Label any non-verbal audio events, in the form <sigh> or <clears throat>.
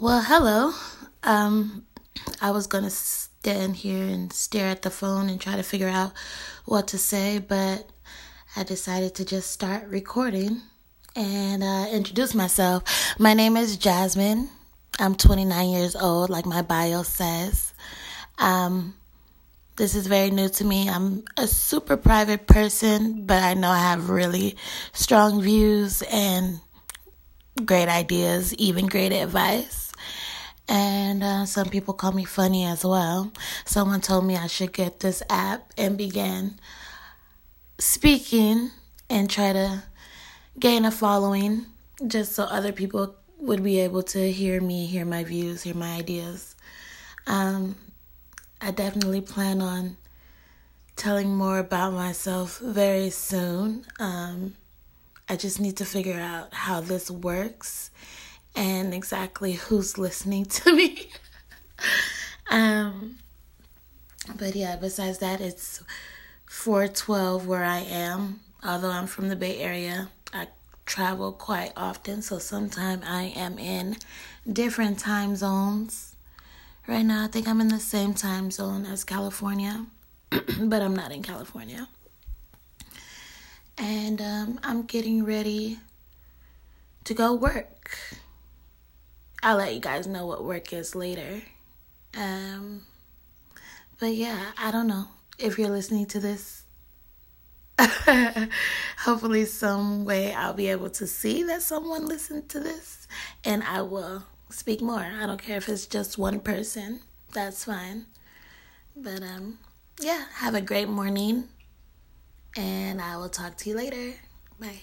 Well, hello. Um, I was gonna stand here and stare at the phone and try to figure out what to say, but I decided to just start recording and uh, introduce myself. My name is Jasmine. I'm 29 years old, like my bio says. Um, this is very new to me. I'm a super private person, but I know I have really strong views and great ideas, even great advice. And uh, some people call me funny as well. Someone told me I should get this app and begin speaking and try to gain a following just so other people would be able to hear me, hear my views, hear my ideas. Um, I definitely plan on telling more about myself very soon. Um, I just need to figure out how this works and exactly who's listening to me. <laughs> um, but yeah, besides that, it's 412 where I am. Although I'm from the Bay Area, I travel quite often, so sometimes I am in different time zones. Right now, I think I'm in the same time zone as California, <clears throat> but I'm not in California. And um, I'm getting ready to go work. I'll let you guys know what work is later. Um, but yeah, I don't know if you're listening to this. <laughs> Hopefully, some way I'll be able to see that someone listened to this and I will speak more. I don't care if it's just one person, that's fine. But, um, yeah, have a great morning and I will talk to you later. Bye.